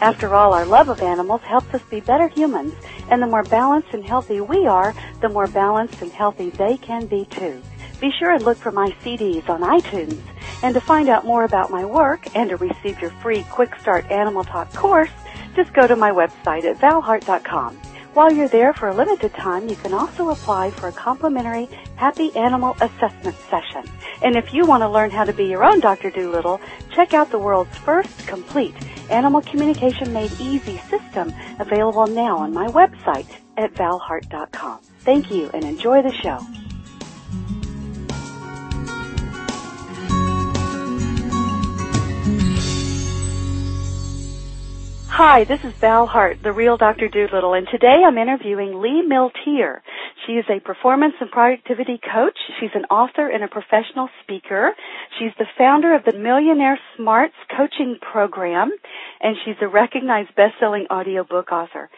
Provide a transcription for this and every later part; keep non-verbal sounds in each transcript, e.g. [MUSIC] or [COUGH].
After all, our love of animals helps us be better humans, and the more balanced and healthy we are, the more balanced and healthy they can be too. Be sure and look for my CDs on iTunes. And to find out more about my work and to receive your free Quick Start Animal Talk course, just go to my website at valhart.com. While you're there for a limited time, you can also apply for a complimentary Happy Animal Assessment session. And if you want to learn how to be your own Dr. Doolittle, check out the world's first complete Animal Communication Made Easy system available now on my website at valhart.com. Thank you and enjoy the show. Hi, this is Val Hart, the real Dr. Doolittle, and today I'm interviewing Lee Milteer. She is a performance and productivity coach. She's an author and a professional speaker. She's the founder of the Millionaire Smarts coaching program, and she's a recognized best-selling audiobook author.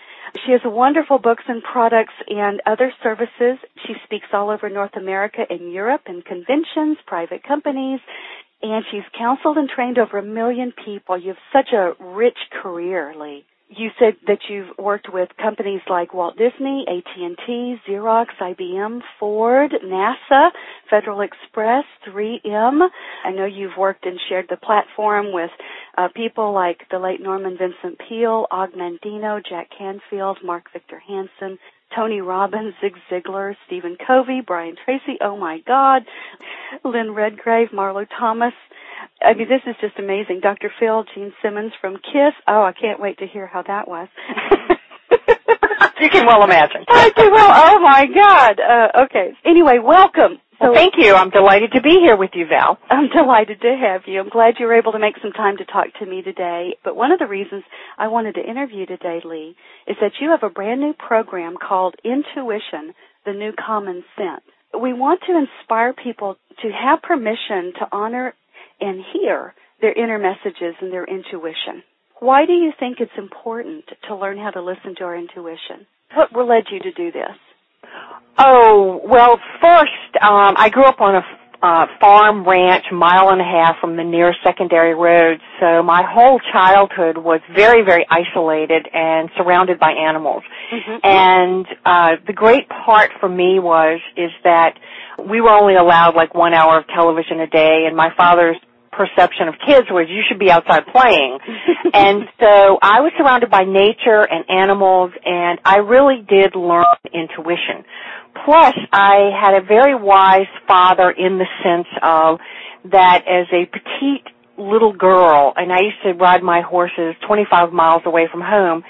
She has wonderful books and products and other services. She speaks all over North America and Europe in conventions, private companies, and she's counseled and trained over a million people. You have such a rich career, Lee. You said that you've worked with companies like Walt Disney, AT&T, Xerox, IBM, Ford, NASA, Federal Express, 3M. I know you've worked and shared the platform with uh, people like the late Norman Vincent Peale, Og Mandino, Jack Canfield, Mark Victor Hansen, Tony Robbins, Zig Ziglar, Stephen Covey, Brian Tracy, oh my God, Lynn Redgrave, Marlo Thomas. I mean, this is just amazing. Dr. Phil, Gene Simmons from KISS. Oh, I can't wait to hear how that was. [LAUGHS] you can well imagine. [LAUGHS] I can well. Oh my God. Uh, okay. Anyway, welcome. So, well, thank you. I'm delighted to be here with you, Val. I'm delighted to have you. I'm glad you were able to make some time to talk to me today. But one of the reasons I wanted to interview today, Lee, is that you have a brand new program called Intuition, the New Common Sense. We want to inspire people to have permission to honor and hear their inner messages and their intuition. Why do you think it's important to learn how to listen to our intuition? What led you to do this? Oh, well, first, um, I grew up on a uh, farm ranch mile and a half from the nearest secondary road, so my whole childhood was very, very isolated and surrounded by animals. Mm-hmm. And uh, the great part for me was is that we were only allowed like one hour of television a day, and my father's perception of kids was you should be outside playing. [LAUGHS] and so I was surrounded by nature and animals and I really did learn intuition. Plus I had a very wise father in the sense of that as a petite little girl and I used to ride my horses 25 miles away from home,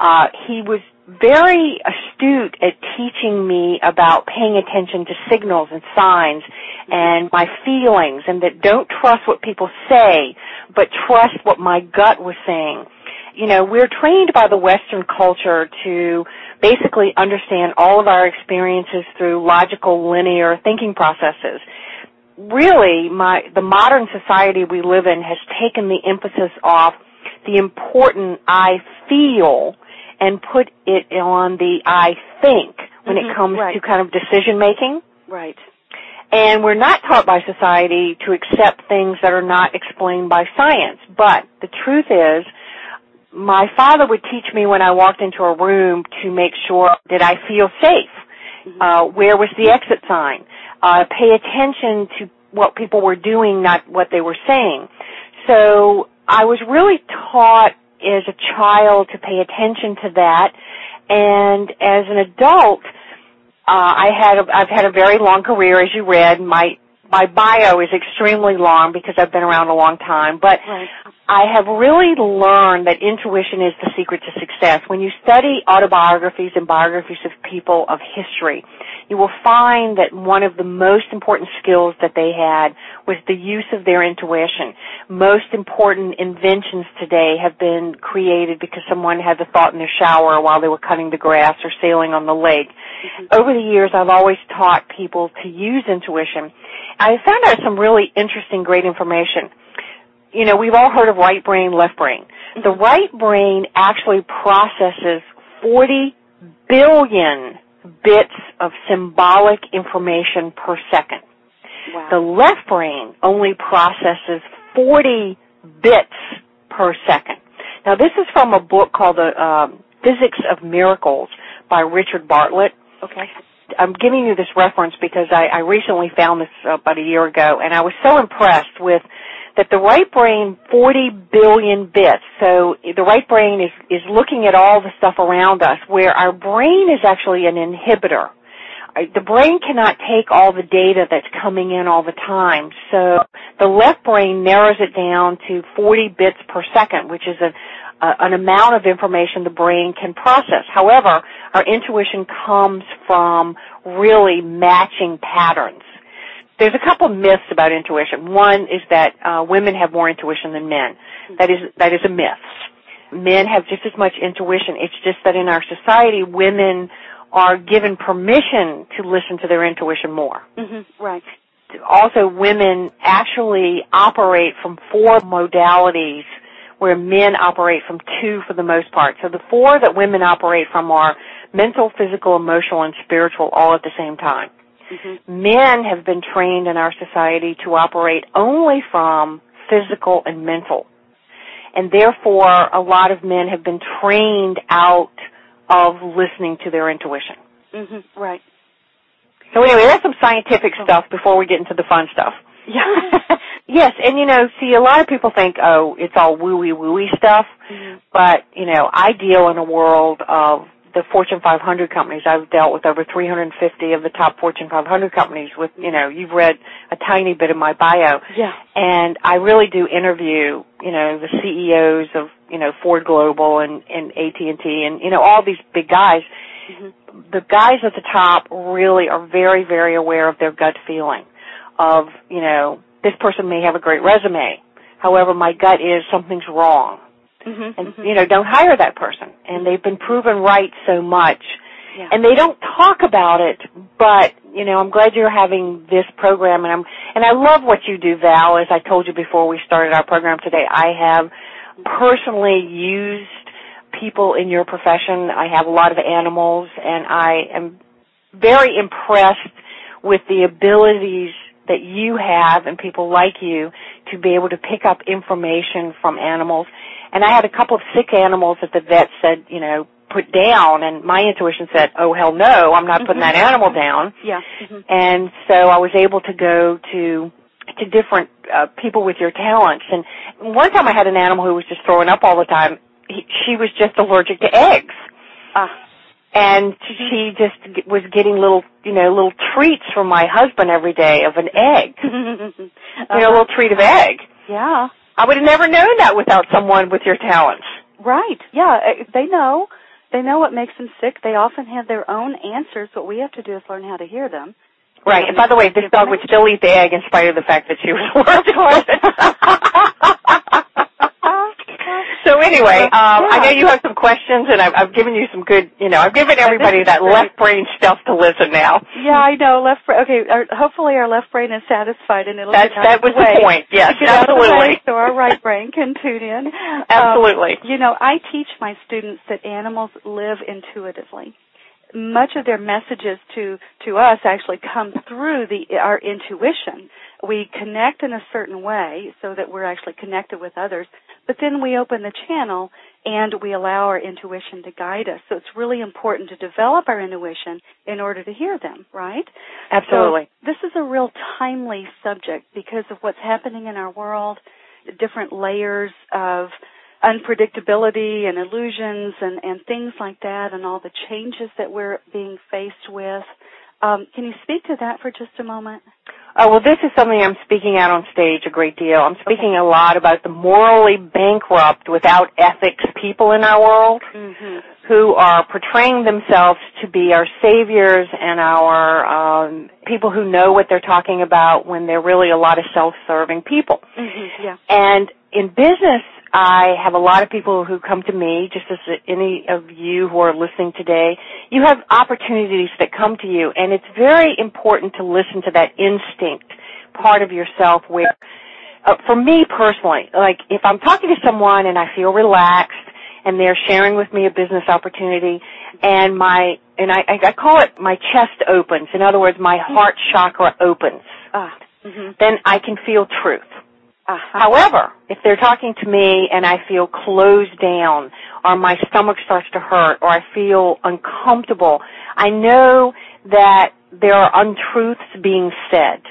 uh, he was very astute at teaching me about paying attention to signals and signs and my feelings and that don't trust what people say, but trust what my gut was saying. You know, we're trained by the Western culture to basically understand all of our experiences through logical, linear thinking processes. Really, my, the modern society we live in has taken the emphasis off the important I feel and put it on the I think when mm-hmm, it comes right. to kind of decision making. Right. And we're not taught by society to accept things that are not explained by science. But the truth is, my father would teach me when I walked into a room to make sure did I feel safe? Mm-hmm. Uh, where was the exit sign? Uh, pay attention to what people were doing, not what they were saying. So I was really taught as a child to pay attention to that. And as an adult, uh, I had a, I've had a very long career, as you read. My my bio is extremely long because I've been around a long time, but Right. I have really learned that intuition is the secret to success. When you study autobiographies and biographies of people of history, you will find that one of the most important skills that they had was the use of their intuition. Most important inventions today have been created because someone had the thought in their shower while they were cutting the grass or sailing on the lake. Mm-hmm. Over the years, I've always taught people to use intuition. I found out some really interesting, great information. You know, we've all heard of right brain, left brain. The right brain actually processes 40 billion bits of symbolic information per second. Wow. The left brain only processes 40 bits per second. Now this is from a book called The um, Physics of Miracles by Richard Bartlett. okay. I'm giving you this reference because I, I recently found this uh, about a year ago, and I was so impressed with that the right brain, 40 billion bits. So the right brain is is looking at all the stuff around us, where our brain is actually an inhibitor. The brain cannot take all the data that's coming in all the time. So the left brain narrows it down to 40 bits per second, which is a an amount of information the brain can process. However, our intuition comes from really matching patterns. There's a couple myths about intuition. One is that uh, women have more intuition than men. That is that is a myth. Men have just as much intuition. It's just that in our society, women are given permission to listen to their intuition more hmm Right. also women actually operate from four modalities where men operate from two for the most part. So the four that women operate from are mental, physical, emotional, and spiritual all at the same time. Hmm Men have been trained in our society to operate only from physical and mental. And therefore, a lot of men have been trained out of listening to their intuition. hmm Right. So anyway, that's some scientific stuff before we get into the fun stuff. Yeah. [LAUGHS] Yes, and you know, see, a lot of people think, oh, it's all wooey wooey stuff, Mhm. but you know, I deal in a world of the Fortune 500 companies. I've dealt with over 350 of the top Fortune 500 companies. With you know, you've read a tiny bit of my bio, Yeah. and I really do interview, you know, the CEOs of you know Ford Global and and AT and T and you know all these big guys. Mhm. The guys at the top really are very very aware of their gut feeling, of you know this person may have a great resume. However, my gut is something's wrong. Hmm And, you know, don't hire that person. And they've been proven right so much. Yeah. And they don't talk about it, but, you know, I'm glad you're having this program and I'm, and I love what you do, Val, as I told you before we started our program today. I have personally used people in your profession. I have a lot of animals and I am very impressed with the abilities that you have and people like you to be able to pick up information from animals. And I had a couple of sick animals that the vet said, you know, put down and my intuition said, oh hell no, I'm not putting that animal down. Yeah. hmm And so I was able to go to to different uh, people with your talents. And one time I had an animal who was just throwing up all the time. He, she was just allergic to eggs Ah. and she just g- was getting little, you know, little treats from my husband every day of an egg, [LAUGHS] you know, a Uh-huh. little treat of egg. Yeah. I would have never known that without someone with your talents. Right. Yeah. uh, They know. They know what makes them sick. They often have their own answers. What we have to do is learn how to hear them. Right. And by the way, this dog would still eat the egg in spite of the fact that she was allergic it. [LAUGHS] So anyway, [LAUGHS] um, I know you have some questions, and I've, I've given you some good, you know, I've given everybody that left brain stuff to listen now. Yeah, I know. Left brain. Okay. Our, hopefully, our left brain is satisfied, and it'll That's get out that was the the point. Yes, Get out of the way absolutely, so our right brain can tune in. [LAUGHS] absolutely. Um, you know, I teach my students that animals live intuitively. Much of their messages to to us actually come through the our intuition. We connect in a certain way so that we're actually connected with others, but then we open the channel and we allow our intuition to guide us. So it's really important to develop our intuition in order to hear them, right? Absolutely. So this is a real timely subject because of what's happening in our world, different layers of unpredictability and illusions and, and things like that and all the changes that we're being faced with. Um, can you speak to that for just a moment? Oh, well, this is something I'm speaking out on stage a great deal. I'm speaking okay. a lot about the morally bankrupt, without ethics people in our world mm-hmm. who are portraying themselves to be our saviors and our um, people who know what they're talking about when they're really a lot of self-serving people. Mm-hmm. Yeah. And in business, I have a lot of people who come to me, just as any of you who are listening today. You have opportunities that come to you, and it's very important to listen to that instinct part of yourself where, uh, for me personally, like if I'm talking to someone and I feel relaxed and they're sharing with me a business opportunity and my, and I, I call it my chest opens. In other words, my heart chakra opens. Uh, mm-hmm. Then I can feel truth. Uh-huh. However, if they're talking to me and I feel closed down or my stomach starts to hurt or I feel uncomfortable, I know that there are untruths being said.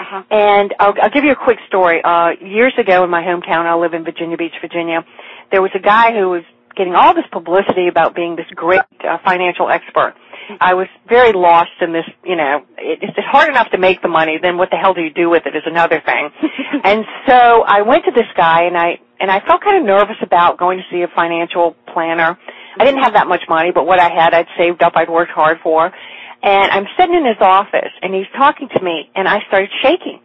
Uh-huh. And I'll, I'll give you a quick story. Uh, years ago in my hometown, I live in Virginia Beach, Virginia, there was a guy who was getting all this publicity about being this great uh, financial expert. I was very lost in this, you know, it, it's hard enough to make the money, then what the hell do you do with it is another thing. [LAUGHS] and so I went to this guy and I, and I felt kind of nervous about going to see a financial planner. I didn't have that much money, but what I had I'd saved up, I'd worked hard for. And I'm sitting in his office and he's talking to me and I started shaking.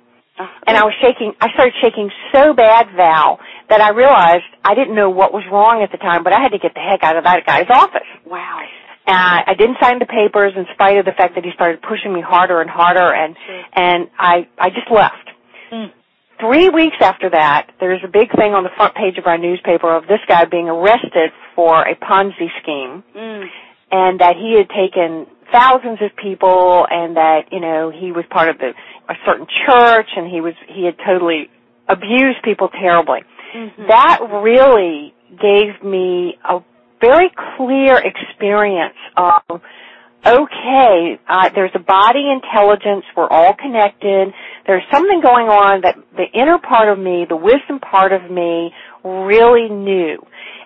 And I was shaking, I started shaking so bad, Val, that I realized I didn't know what was wrong at the time, but I had to get the heck out of that guy's office. Wow. Uh, I didn't sign the papers in spite of the fact that he started pushing me harder and harder, and sure. and I I just left. Mm. Three weeks after that, there's a big thing on the front page of our newspaper of this guy being arrested for a Ponzi scheme, mm. and that he had taken thousands of people, and that you know he was part of the, a certain church, and he was he had totally abused people terribly. Mm-hmm. That really gave me a very clear experience of okay, uh, there's a body intelligence, we're all connected, there's something going on that the inner part of me, the wisdom part of me really knew.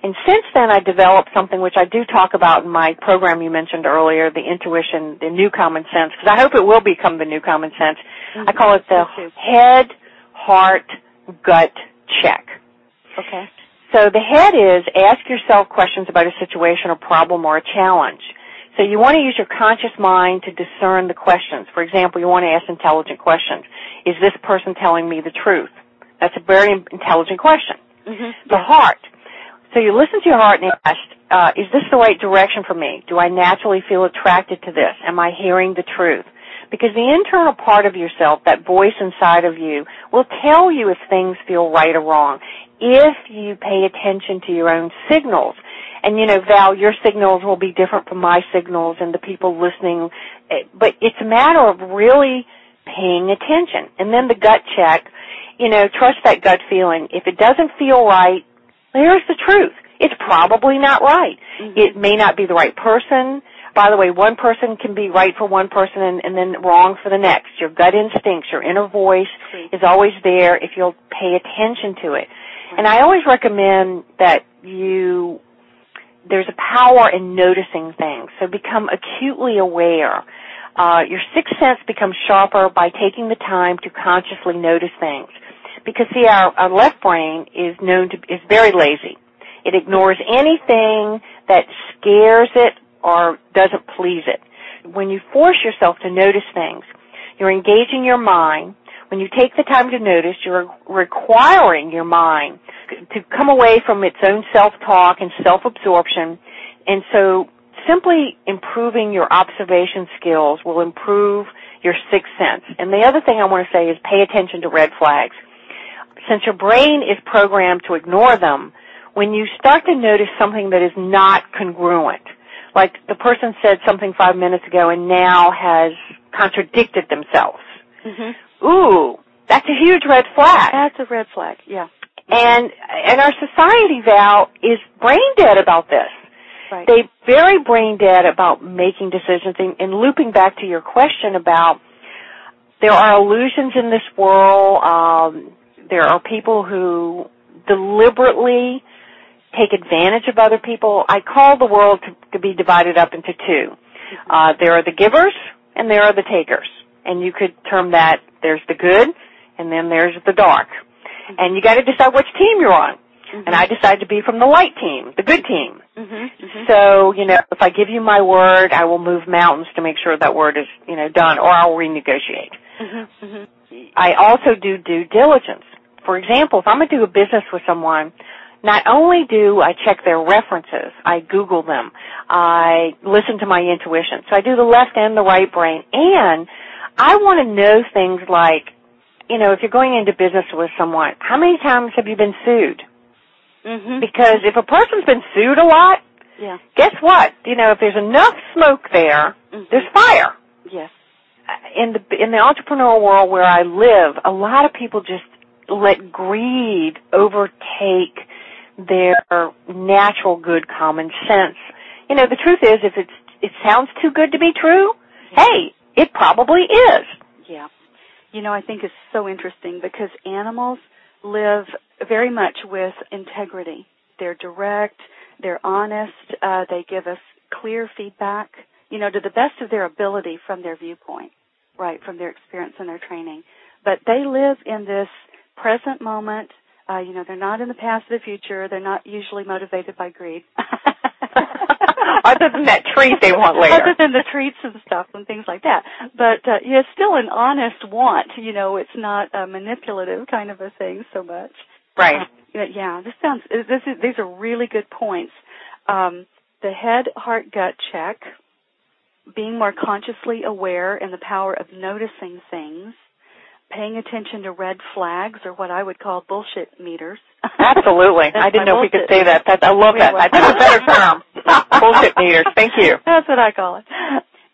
And since then I developed something which I do talk about in my program you mentioned earlier, the intuition, the new common sense, because I hope it will become the new common sense. Mm-hmm. I call it the head, heart, gut check. Okay. So the head is ask yourself questions about a situation or problem or a challenge. So you want to use your conscious mind to discern the questions. For example, you want to ask intelligent questions. Is this person telling me the truth? That's a very intelligent question. Mm-hmm. The heart. So you listen to your heart and ask, uh, is this the right direction for me? Do I naturally feel attracted to this? Am I hearing the truth? Because the internal part of yourself, that voice inside of you, will tell you if things feel right or wrong if you pay attention to your own signals. And you know, Val, your signals will be different from my signals and the people listening, eh, but it's a matter of really paying attention. And then the gut check, you know, trust that gut feeling. If it doesn't feel right, here's the truth. It's probably not right. Mm-hmm. It may not be the right person. By the way, one person can be right for one person and, and then wrong for the next. Your gut instincts, your inner voice is always there if you'll pay attention to it. And I always recommend that you, there's a power in noticing things. So become acutely aware. Uh, your sixth sense becomes sharper by taking the time to consciously notice things. Because see, our, our left brain is known to, is very lazy. It ignores anything that scares it or doesn't please it. When you force yourself to notice things, you're engaging your mind when you take the time to notice, you're requiring your mind to come away from its own self-talk and self-absorption. And so simply improving your observation skills will improve your sixth sense. And the other thing I want to say is pay attention to red flags. Since your brain is programmed to ignore them, when you start to notice something that is not congruent, like the person said something five minutes ago and now has contradicted themselves. Mm-hmm ooh, that's a huge red flag. That's a red flag, yeah. And and our society, Val, is brain dead about this. Right. They very brain dead about making decisions and, and looping back to your question about there are illusions in this world. Um, there are people who deliberately take advantage of other people. I call the world to, to be divided up into two. Mm-hmm. Uh, there are the givers and there are the takers. And you could term that there's the good, and then there's the dark. And you got to decide which team you're on. Mm-hmm. And I decided to be from the light team, the good team. Mhm. Mhm. So, you know, if I give you my word, I will move mountains to make sure that word is, you know, done, or I'll renegotiate. Mhm. Mhm. I also do due diligence. For example, if I'm going to do a business with someone, not only do I check their references, I Google them, I listen to my intuition. So I do the left and the right brain, and I want to know things like, you know, if you're going into business with someone, how many times have you been sued? Mhm. Because if a person's been sued a lot, yeah. guess what? You know, if there's enough smoke there, Mhm. there's fire. Yes. In the in the entrepreneurial world where I live, a lot of people just let greed overtake their natural good common sense. You know, the truth is if it's it sounds too good to be true, hey, it probably is. Yeah. You know, I think it's so interesting because animals live very much with integrity. They're direct, they're honest, uh, they give us clear feedback, you know, to the best of their ability from their viewpoint, right, from their experience and their training. But they live in this present moment. Uh, you know, they're not in the past or the future. They're not usually motivated by greed. [LAUGHS] [LAUGHS] Other than that treat they want later. Other than the treats and stuff and things like that. But uh, yeah, it's still an honest want. You know, it's not a manipulative kind of a thing so much. Right. Uh, yeah, this sounds. This is, these are really good points. Um, the head, heart, gut check. Being more consciously aware and the power of noticing things. Paying attention to red flags or what I would call bullshit meters. Absolutely. [LAUGHS] I didn't know if we could say that. That's, I love that. That's a better term. Bullshit meters. Thank you. [LAUGHS] That's what I call it.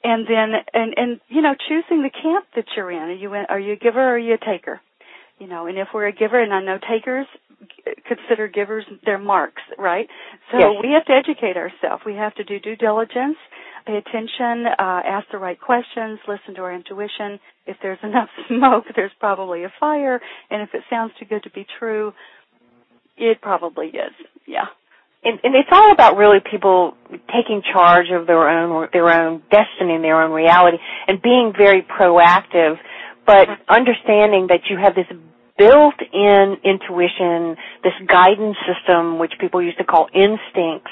And then, and and you know, choosing the camp that you're in. Are you in, are you a giver or are you a taker? You know, and if we're a giver, and I know takers consider givers their marks, right? So Yes. we have to educate ourselves. We have to do due diligence, pay attention, uh, ask the right questions, listen to our intuition. If there's [LAUGHS] enough smoke, there's probably a fire, and if it sounds too good to be true, it probably is. Yeah. and, and it's all about really people taking charge of their own their own destiny and their own reality and being very proactive but understanding that you have this built-in intuition this guidance system which people used to call instincts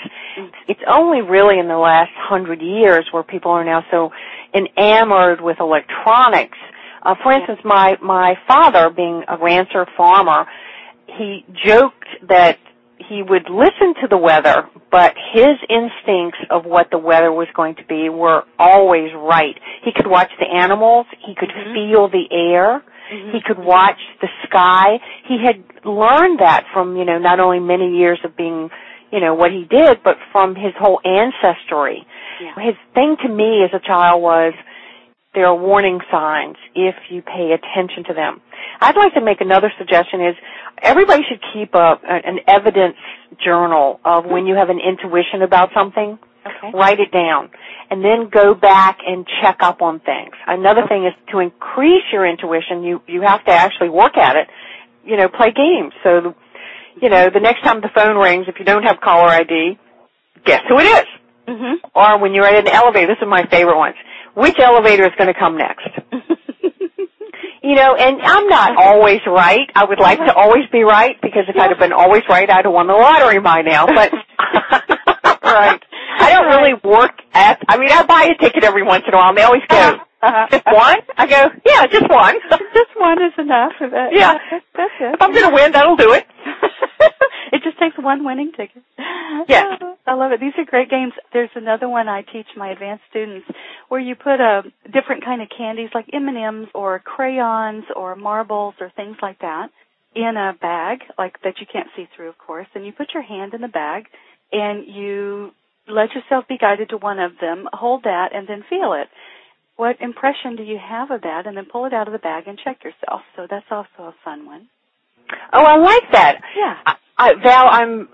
it's only really in the last hundred years where people are now so enamored with electronics. Uh, for instance my my father being a rancher farmer he joked that he would listen to the weather, but his instincts of what the weather was going to be were always right. He could watch the animals, he could Mhm. feel the air, Mhm. he could watch the sky. He had learned that from, you know, not only many years of being, you know, what he did, but from his whole ancestry. Yeah. His thing to me as a child was there are warning signs if you pay attention to them. I'd like to make another suggestion is everybody should keep a, an evidence journal of when you have an intuition about something. Okay. Write it down and then go back and check up on things. Another thing is to increase your intuition, you, you have to actually work at it. You know, play games. So, the, you know, the next time the phone rings, if you don't have caller ID, guess who it is? Mhm. Or when you're in an elevator, this is my favorite ones. Which elevator is going to come next? [LAUGHS] You know, and I'm not always right. I would like to always be right because if I'd have been always right, I'd have won the lottery by now. But [LAUGHS] [LAUGHS] right, I don't really work at. I mean, I buy a ticket every once in a while, and they always go, Uh-huh. "Just one?" I go, "Yeah, just one." [LAUGHS] just one is enough. of That- Yeah. that's it. if I'm going to win, that'll do it. [LAUGHS] it just takes one winning ticket. Yes. [LAUGHS] I love it. These are great games. There's another one I teach my advanced students where you put a different kind of candies like M&Ms or crayons or marbles or things like that in a bag like that you can't see through of course and you put your hand in the bag and you let yourself be guided to one of them, hold that and then feel it. What impression do you have of that and then pull it out of the bag and check yourself. So that's also a fun one. Oh, I like that. Yeah. I, I, Val, I'm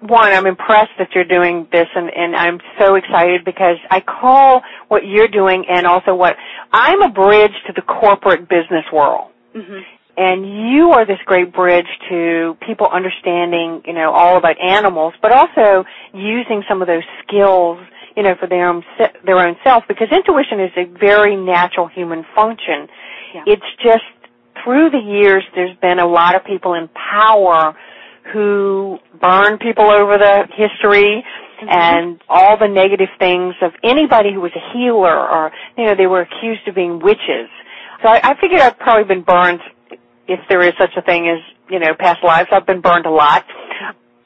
one. I'm impressed that you're doing this, and and I'm so excited because I call what you're doing, and also what I'm a bridge to the corporate business world. Mhm. And you are this great bridge to people understanding, you know, all about animals, but also using some of those skills, you know, for their own their own self. Because intuition is a very natural human function. Yeah. It's just through the years, there's been a lot of people in power who burn people over the history mm-hmm. and all the negative things of anybody who was a healer or, you know, they were accused of being witches. So I, I figured I've probably been burned, if there is such a thing as, you know, past lives. I've been burned a lot.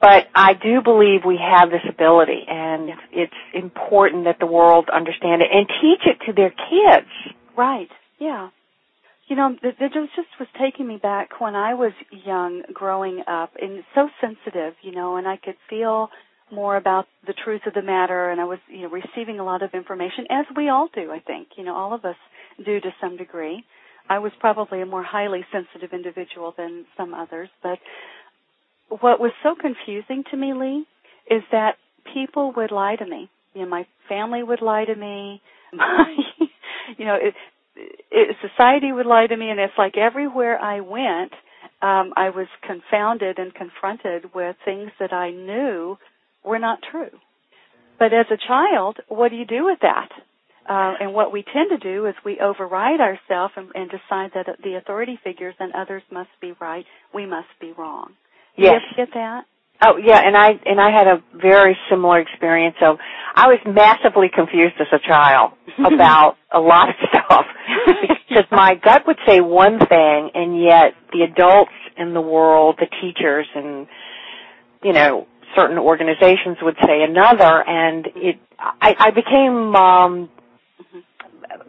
But I do believe we have this ability and it's important that the world understand it and teach it to their kids. Right. Yeah. You know, the it just was taking me back when I was young, growing up, and so sensitive, you know, and I could feel more about the truth of the matter, and I was, you know, receiving a lot of information, as we all do, I think. You know, all of us do to some degree. I was probably a more highly sensitive individual than some others, but what was so confusing to me, Lee, is that people would lie to me. You know, my family would lie to me. My, [LAUGHS] you know, it, it, society would lie to me, and it's like everywhere I went, um, I was confounded and confronted with things that I knew were not true. But as a child, what do you do with that? Uh, and what we tend to do is we override ourselves and, and decide that the authority figures and others must be right, we must be wrong. Yes. You get that? Oh yeah, and I and I had a very similar experience of I was massively confused as a child [LAUGHS] about a lot of stuff [LAUGHS] because my gut would say one thing and yet the adults in the world, the teachers and you know, certain organizations would say another and it I, I became um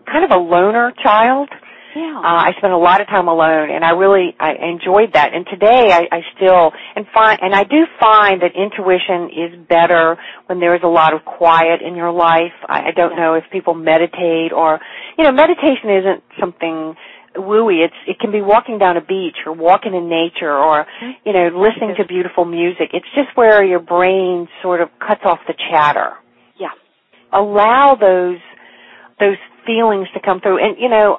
kind of a loner child yeah. Uh, I spent a lot of time alone, and I really I enjoyed that. And today, I, I still and find and I do find that intuition is better when there is a lot of quiet in your life. I, I don't yeah. know if people meditate or, you know, meditation isn't something wooey. It's it can be walking down a beach or walking in nature or mm-hmm. you know listening to beautiful music. It's just where your brain sort of cuts off the chatter. Yeah. Allow those those feelings to come through. And you know,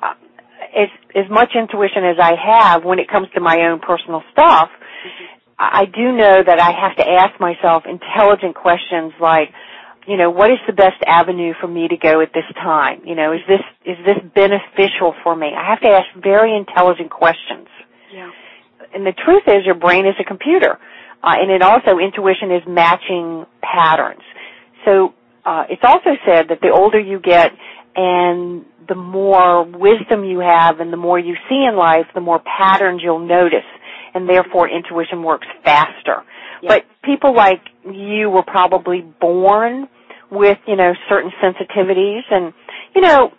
as as much intuition as I have when it comes to my own personal stuff, mm-hmm. I do know that I have to ask myself intelligent questions like, you know, what is the best avenue for me to go at this time? You know, is this is this beneficial for me? I have to ask very intelligent questions. Yeah. And the truth is, your brain is a computer, uh, and it also intuition is matching patterns. So uh, it's also said that the older you get and the more wisdom you have and the more you see in life, the more patterns you'll notice, and therefore intuition works faster. But people like you were probably born with, you know, certain sensitivities and, you know,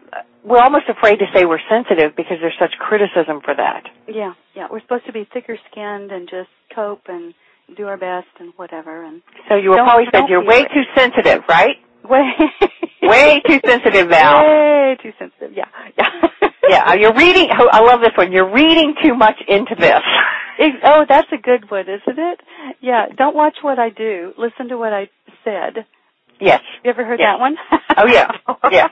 we're almost afraid to say we're sensitive because there's such criticism for that. Yeah, yeah. We're supposed to be thicker skinned and just cope and do our best and whatever and So you were probably said you're way too sensitive, right? Way way too sensitive, Val. Way too sensitive. Yeah, yeah. yeah, you're reading. Oh, I love this one. You're reading too much into this. It, oh, that's a good one, isn't it? Yeah. Don't watch what I do. Listen to what I said. Yes. You ever heard yes. that one? oh yeah, [LAUGHS] yeah.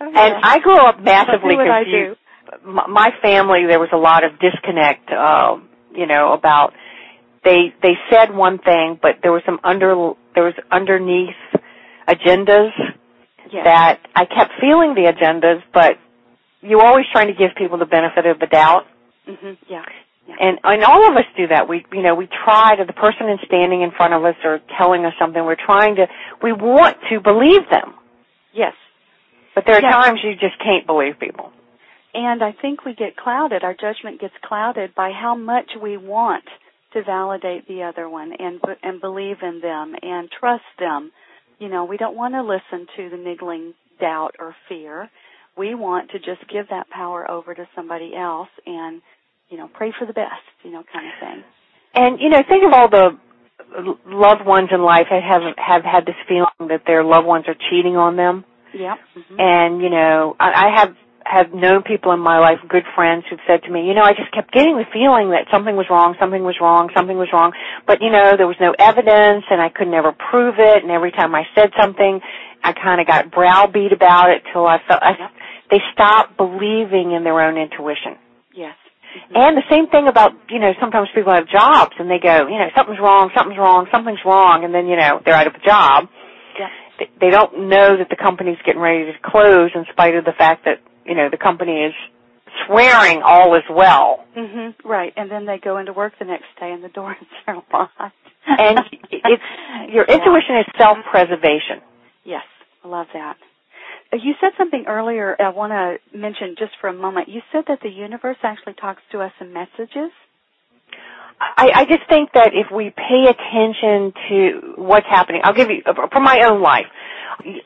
And I grew up massively confused. My family, there was a lot of disconnect. Uh, you know about they they said one thing, but there was some under there was underneath agendas yes. that I kept feeling the agendas, but you're always trying to give people the benefit of the doubt. Mm-hmm. Yeah. yeah. And and all of us do that. We you know we try to the person standing in front of us or telling us something. We're trying to we want to believe them. Yes. But there are yes. times you just can't believe people. And I think we get clouded. Our judgment gets clouded by how much we want to validate the other one and and believe in them and trust them you know, we don't want to listen to the niggling doubt or fear. We want to just give that power over to somebody else and, you know, pray for the best, you know, kind of thing. And, you know, think of all the loved ones in life that have have had this feeling that their loved ones are cheating on them. Yeah. Mm-hmm. And, you know, I, I have have known people in my life, good friends, who've said to me, you know, I just kept getting the feeling that something was wrong, something was wrong, something was wrong, but you know, there was no evidence and I could never prove it and every time I said something, I kind of got browbeat about it till I felt, I, they stopped believing in their own intuition. Yes. Mm-hmm. And the same thing about, you know, sometimes people have jobs and they go, you know, something's wrong, something's wrong, something's wrong, and then, you know, they're out of a job. Yeah. They don't know that the company's getting ready to close in spite of the fact that you know, the company is swearing all is well. Mhm. Right. And then they go into work the next day and the doors are [LAUGHS] locked. And it's your Yeah. intuition is self-preservation. Yes, I love that. Uh, You said something earlier I want to mention just for a moment. You said that the universe actually talks to us in messages. I, I just think that if we pay attention to what's happening, I'll give you from my own life.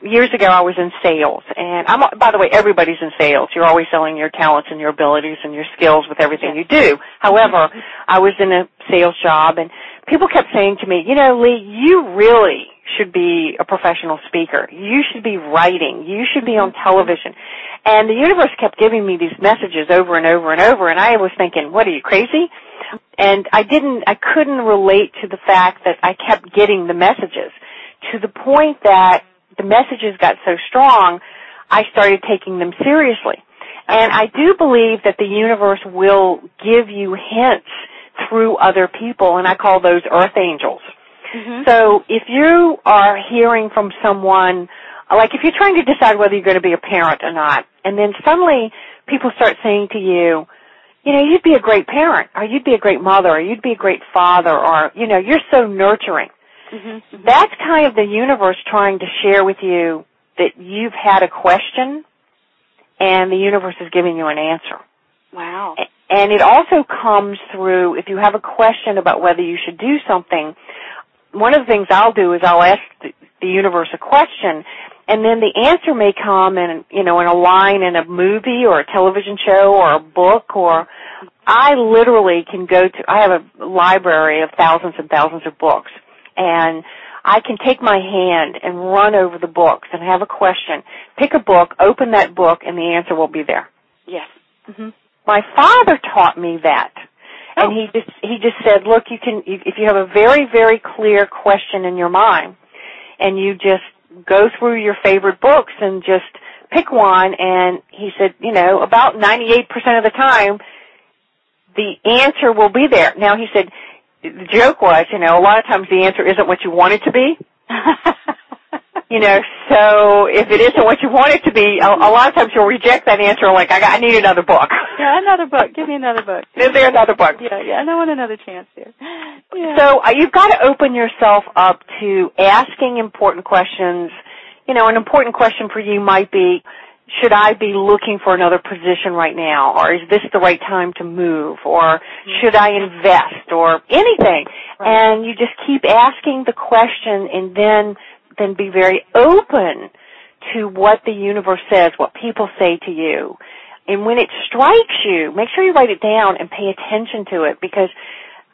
Years ago, I was in sales, and I'm. By the way, everybody's in sales. You're always selling your talents and your abilities and your skills with everything you do. However, I was in a sales job, and people kept saying to me, "You know, Lee, you really should be a professional speaker. You should be writing. You should be on television." And the universe kept giving me these messages over and over and over, and I was thinking, "What are you crazy?" and I didn't, I couldn't relate to the fact that I kept getting the messages to the point that the messages got so strong, I started taking them seriously. And I do believe that the universe will give you hints through other people, and I call those earth angels. Mm-hmm. So if you are hearing from someone, like if you're trying to decide whether you're going to be a parent or not, and then suddenly people start saying to you, you know, you'd be a great parent, or you'd be a great mother, or you'd be a great father, or, you know, you're so nurturing. Mm-hmm. That's kind of the universe trying to share with you that you've had a question, and the universe is giving you an answer. Wow. And it also comes through, if you have a question about whether you should do something, one of the things I'll do is I'll ask the, the universe a question, and then the answer may come in, you know, in a line in a movie or a television show or a book or I literally can go to, I have a library of thousands and thousands of books and I can take my hand and run over the books and have a question, pick a book, open that book and the answer will be there. Yes. Mm-hmm. My father taught me that. And he just he just said, "Look, you can if you have a very very clear question in your mind and you just go through your favorite books and just pick one and he said, you know, about 98% of the time the answer will be there. Now he said the joke was, you know, a lot of times the answer isn't what you want it to be. [LAUGHS] You know, so if it isn't what you want it to be, a, a lot of times you'll reject that answer like, I, got, I need another book. [LAUGHS] yeah, another book. Give me another book. [LAUGHS] Is there another book? Yeah, yeah. I want another chance here. Yeah. So uh, you've got to open yourself up to asking important questions. You know, an important question for you might be, should I be looking for another position right now? Or is this the right time to move? Or should I invest? Or anything. Right. And you just keep asking the question and then, then be very open to what the universe says, what people say to you. And when it strikes you, make sure you write it down and pay attention to it because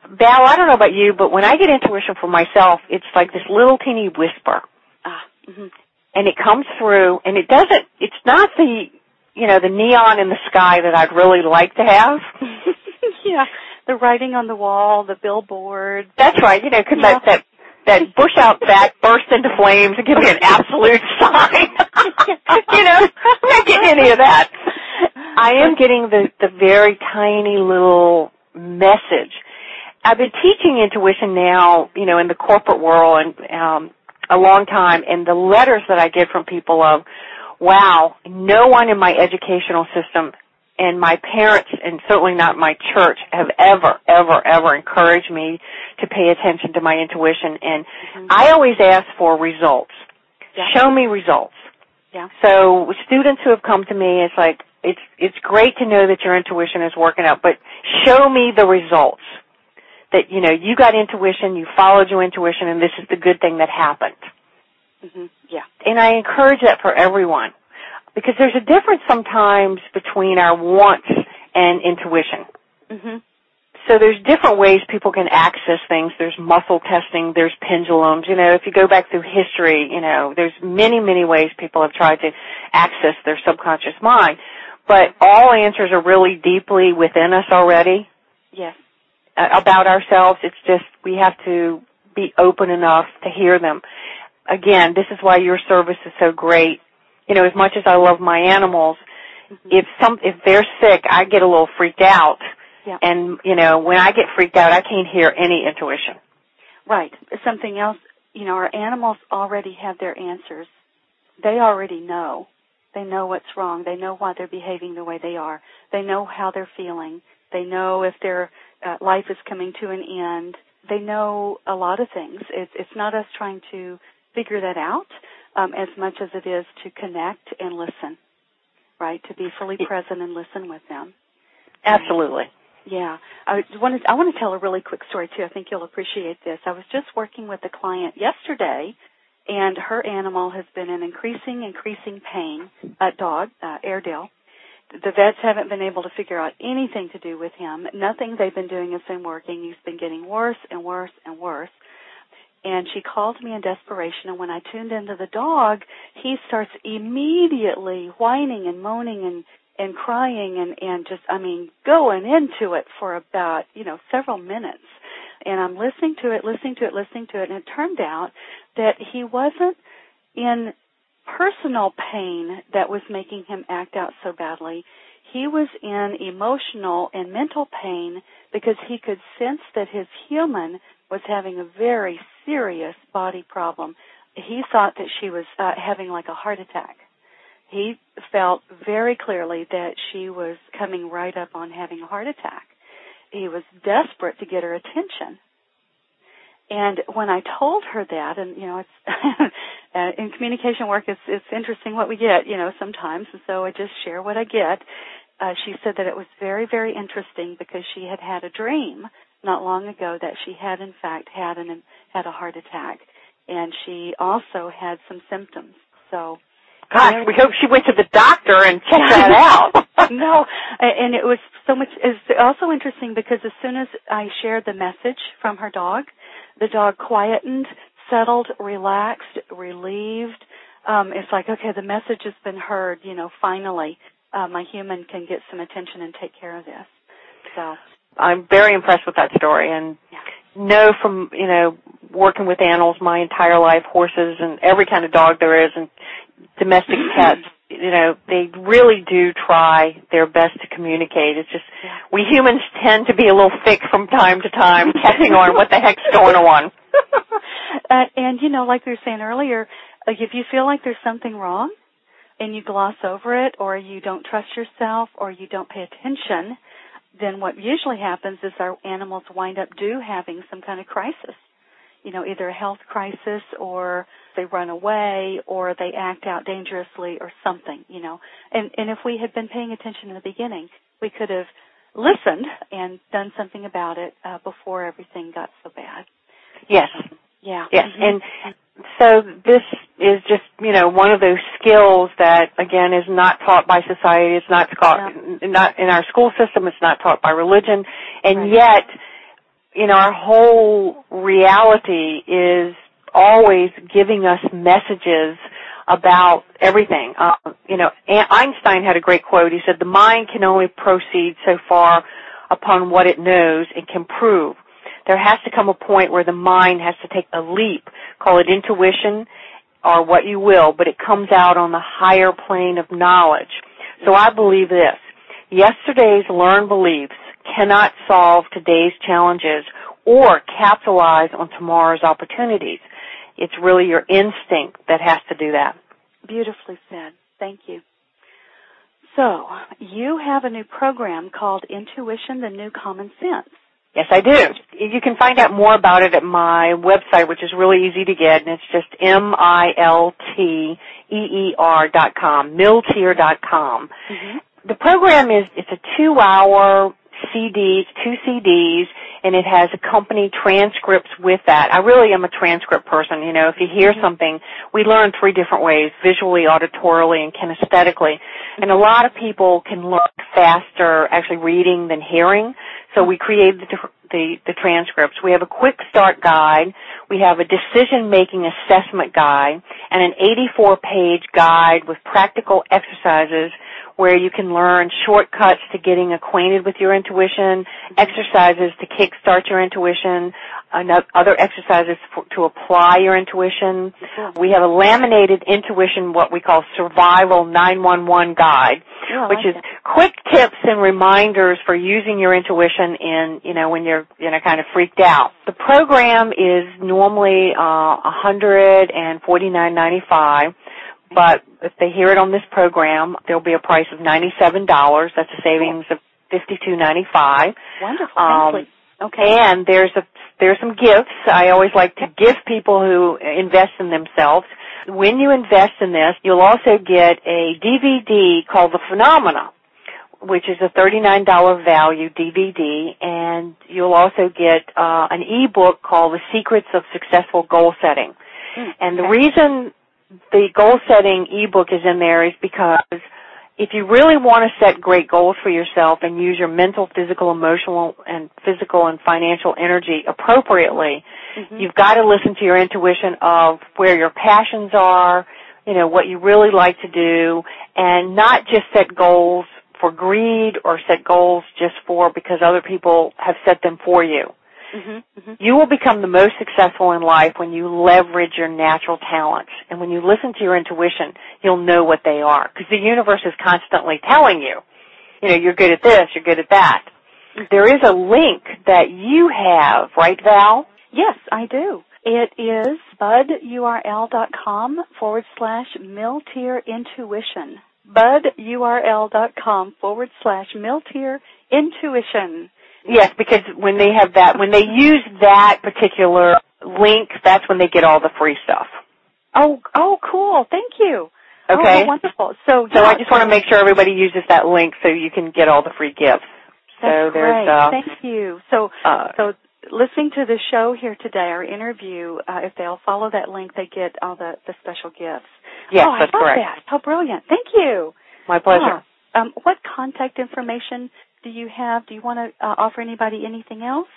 Val, I don't know about you, but when I get intuition for myself, it's like this little teeny whisper. ah. Mm-hmm. And it comes through and it doesn't, it's not the, you know, the neon in the sky that I'd really like to have. [LAUGHS] yeah. The writing on the wall, the billboard. That's right, you know, cause Yeah. that, that, that bush out back burst into flames and give me an absolute [LAUGHS] sign. [LAUGHS] you know, I'm not getting any of that. I am getting the, the very tiny little message. I've been teaching intuition now, you know, in the corporate world and um a long time and the letters that I get from people of wow, no one in my educational system and my parents and certainly not my church have ever, ever, ever encouraged me to pay attention to my intuition and mm-hmm. I always ask for results. Yeah. Show me results. Yeah. So students who have come to me, it's like, it's, it's great to know that your intuition is working out, but show me the results. That, you know, you got intuition, you followed your intuition, and this is the good thing that happened. Mm-hmm. Yeah. And I encourage that for everyone. Because there's a difference sometimes between our wants and intuition. Mm-hmm. So there's different ways people can access things. There's muscle testing, there's pendulums. You know, if you go back through history, you know, there's many, many ways people have tried to access their subconscious mind. But all answers are really deeply within us already Yes. Uh, about ourselves. It's just we have to be open enough to hear them. Again, this is why your service is so great. You know, as much as I love my animals, if some if they're sick, I get a little freaked out. Yeah. And you know, when I get freaked out, I can't hear any intuition. Right. Something else, you know, our animals already have their answers. They already know. They know what's wrong. They know why they're behaving the way they are. They know how they're feeling. They know if their uh, life is coming to an end. They know a lot of things. It's, it's not us trying to figure that out um, as much as it is to connect and listen, right? To be fully present and listen with them. Absolutely. Yeah, I wanted I want to tell a really quick story too. I think you'll appreciate this. I was just working with a client yesterday, and her animal has been in increasing increasing pain. A dog, uh, Airedale. The vets haven't been able to figure out anything to do with him. Nothing they've been doing has been working. He's been getting worse and worse and worse. And she called me in desperation, and when I tuned into the dog, he starts immediately whining and moaning and and crying and and just I mean going into it for about you know several minutes and I'm listening to it listening to it listening to it and it turned out that he wasn't in personal pain that was making him act out so badly he was in emotional and mental pain because he could sense that his human was having a very serious body problem he thought that she was uh, having like a heart attack he felt very clearly that she was coming right up on having a heart attack. He was desperate to get her attention. And when I told her that, and you know, it's [LAUGHS] uh, in communication work, it's it's interesting what we get, you know, sometimes. And so I just share what I get. Uh, she said that it was very, very interesting because she had had a dream not long ago that she had in fact had an had a heart attack, and she also had some symptoms. So Gosh, we hope she went to the doctor and checked that [LAUGHS] out. [LAUGHS] no, and it was so much. It's also interesting because as soon as I shared the message from her dog, the dog quietened, settled, relaxed, relieved. Um, it's like, okay, the message has been heard. You know, finally, uh, my human can get some attention and take care of this. So I'm very impressed with that story, and yeah. know from you know working with animals my entire life, horses and every kind of dog there is, and domestic [CLEARS THROAT] pets, you know, they really do try their best to communicate. It's just we humans tend to be a little thick from time to time, catching on what the heck's going on. [LAUGHS] uh, and you know, like we were saying earlier, if you feel like there's something wrong and you gloss over it, or you don't trust yourself, or you don't pay attention, then what usually happens is our animals wind up do having some kind of crisis you know, either a health crisis or they run away or they act out dangerously or something, you know. And and if we had been paying attention in the beginning, we could have listened and done something about it uh, before everything got so bad. Yes. Yeah. Yes. Mm-hmm. And so this is just, you know, one of those skills that again is not taught by society, it's not taught yeah. not in our school system, it's not taught by religion, and right. yet you know, our whole reality is always giving us messages about everything. Uh, you know, Einstein had a great quote. He said, "The mind can only proceed so far upon what it knows and can prove. There has to come a point where the mind has to take a leap. Call it intuition or what you will, but it comes out on the higher plane of knowledge. So I believe this. Yesterday's learned beliefs cannot solve today's challenges or capitalize on tomorrow's opportunities. It's really your instinct that has to do that. Beautifully said. Thank you. So, you have a new program called Intuition, the New Common Sense. Yes, I do. You can find out more about it at my website, which is really easy to get, and it's just M-I-L-T-E-E-R dot com, milteer dot com. Mm-hmm. The program is, it's a two hour CDs, two CDs, and it has accompanied transcripts with that. I really am a transcript person. You know, if you hear mm-hmm. something, we learn three different ways, visually, auditorily, and kinesthetically. And a lot of people can learn faster actually reading than hearing. So we created the, the, the transcripts. We have a quick start guide. We have a decision making assessment guide and an 84 page guide with practical exercises where you can learn shortcuts to getting acquainted with your intuition, exercises to kickstart your intuition, other exercises for, to apply your intuition. We have a laminated intuition, what we call survival 911 guide, oh, which is quick tips and reminders for using your intuition in, you know, when you're, you know, kind of freaked out. The program is normally, uh, $149.95 But if they hear it on this program, there'll be a price of $97. That's a savings of $52.95. Wonderful. Um, okay. And there's a there's some gifts. I always like to give people who invest in themselves. When you invest in this, you'll also get a DVD called The Phenomena, which is a $39 value DVD, and you'll also get uh, an ebook called The Secrets of Successful Goal Setting. Mm, and the reason the goal setting ebook is in there is because if you really want to set great goals for yourself and use your mental, physical, emotional, and physical and financial energy appropriately, mm-hmm. you've got to listen to your intuition of where your passions are, you know, what you really like to do, and not just set goals for greed or set goals just for because other people have set them for you. Mm-hmm, mm-hmm. You will become the most successful in life when you leverage your natural talents. And when you listen to your intuition, you'll know what they are. Because the universe is constantly telling you, you know, you're good at this, you're good at that. There is a link that you have, right Val? Yes, I do. It is budurl.com forward slash Milteer Intuition. budurl.com forward slash Milteer Intuition. Yes, because when they have that, when they use that particular link, that's when they get all the free stuff. Oh, oh, cool. Thank you. Okay. Oh, wonderful. So, so yeah, I just want to make sure everybody uses that link so you can get all the free gifts. That's so there's, great. Uh, Thank you. So, uh, so listening to the show here today, our interview, uh, if they'll follow that link, they get all the, the special gifts. Yes, oh, that's I love correct. That. How brilliant. Thank you. My pleasure. Oh, um, what contact information do you have? Do you want to uh, offer anybody anything else?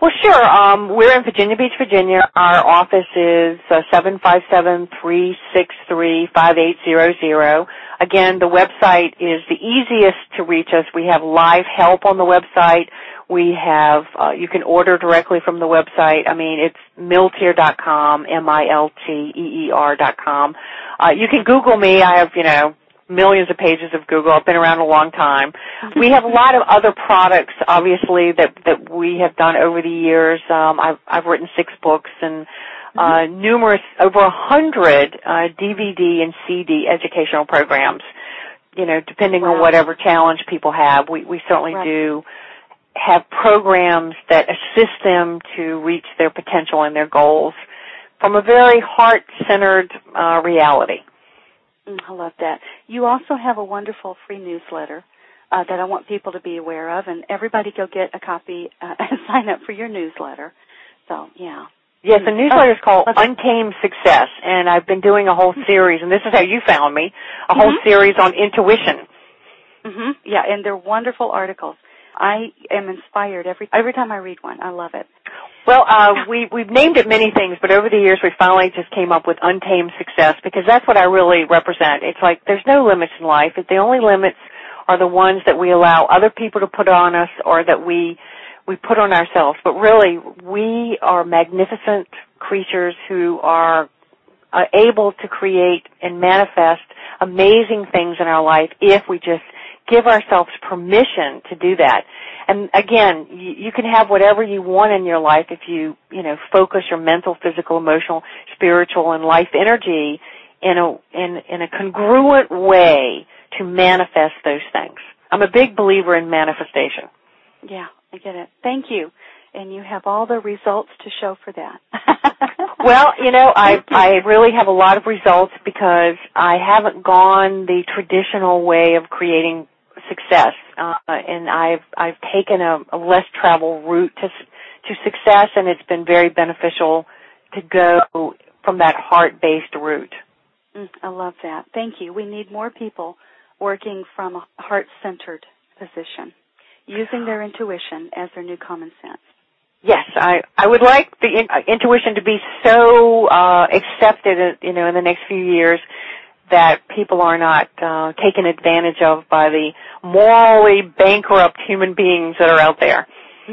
Well, sure. Um, we're in Virginia Beach, Virginia. Our office is uh, seven five seven three six three five eight zero zero. Again, the website is the easiest to reach us. We have live help on the website. We have uh, you can order directly from the website. I mean, it's milteer.com, m i l t e e r.com. Uh, you can Google me. I have you know millions of pages of Google. I've been around a long time. we have a lot of other products, obviously, that that we have done over the years. Um, I've I've written six books and uh, mm-hmm. numerous, over a hundred uh, DVD and CD educational programs. You know, depending wow. on whatever challenge people have, we we certainly right. do have programs that assist them to reach their potential and their goals from a very heart-centered uh, reality. Mm, I love that. You also have a wonderful free newsletter uh, that I want people to be aware of, and everybody go get a copy uh, [LAUGHS] and sign up for your newsletter. So, yeah. Yes, the newsletter is called Untamed Success, and I've been doing a whole mm-hmm. series, and this is how you found me, a mm-hmm. whole series on intuition. Mhm. Yeah, and they're wonderful articles. I am inspired every every time I read one. I love it. Well, uh, we we've named it many things, but over the years we finally just came up with untamed success because that's what I really represent. It's like there's no limits in life. The only limits are the ones that we allow other people to put on us or that we we put on ourselves. But really, we are magnificent creatures who are uh, able to create and manifest amazing things in our life if we just give ourselves permission to do that. And again, you, you can have whatever you want in your life if you, you know, focus your mental, physical, emotional, spiritual, and life energy in a in in a congruent way to manifest those things. I'm a big believer in manifestation. Yeah, I get it. Thank you. And you have all the results to show for that. [LAUGHS] well, you know, I I really have a lot of results because I haven't gone the traditional way of creating success, uh, and I've I've taken a, a less travel route to to success, and it's been very beneficial to go from that heart based route. Mm, I love that. Thank you. We need more people working from a heart centered position, using their intuition as their new common sense. Yes, I I would like the in, uh, intuition to be so uh, accepted, you know, in the next few years that people are not uh, taken advantage of by the morally bankrupt human beings that are out there. [LAUGHS]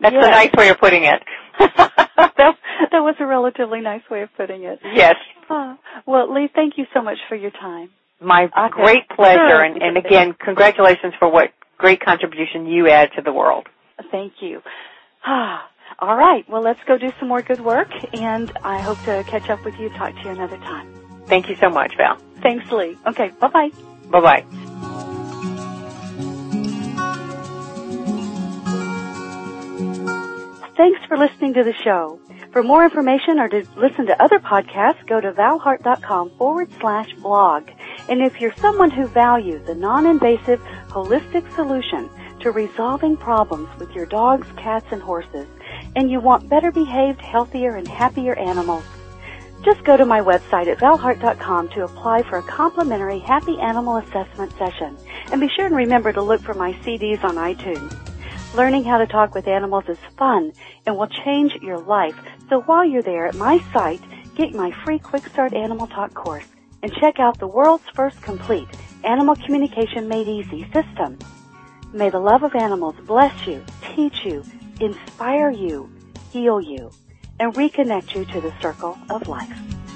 That's yes. a nice way of putting it. [LAUGHS] that, that was a relatively nice way of putting it. Yes. Uh, well, Lee, thank you so much for your time. My okay. great pleasure, and, and again, congratulations for what great contribution you add to the world. Thank you. [SIGHS] All right, well, let's go do some more good work, and I hope to catch up with you, talk to you another time. Thank you so much, Val. Thanks, Lee. Okay, bye-bye. Bye-bye. Thanks for listening to the show. For more information or to listen to other podcasts, go to valhart.com forward slash blog. And if you're someone who values a non-invasive, holistic solution to resolving problems with your dogs, cats, and horses, and you want better behaved, healthier, and happier animals, just go to my website at valhart.com to apply for a complimentary happy animal assessment session. And be sure and remember to look for my CDs on iTunes. Learning how to talk with animals is fun and will change your life. So while you're there at my site, get my free Quick Start Animal Talk course and check out the world's first complete Animal Communication Made Easy system. May the love of animals bless you, teach you, inspire you, heal you, and reconnect you to the circle of life.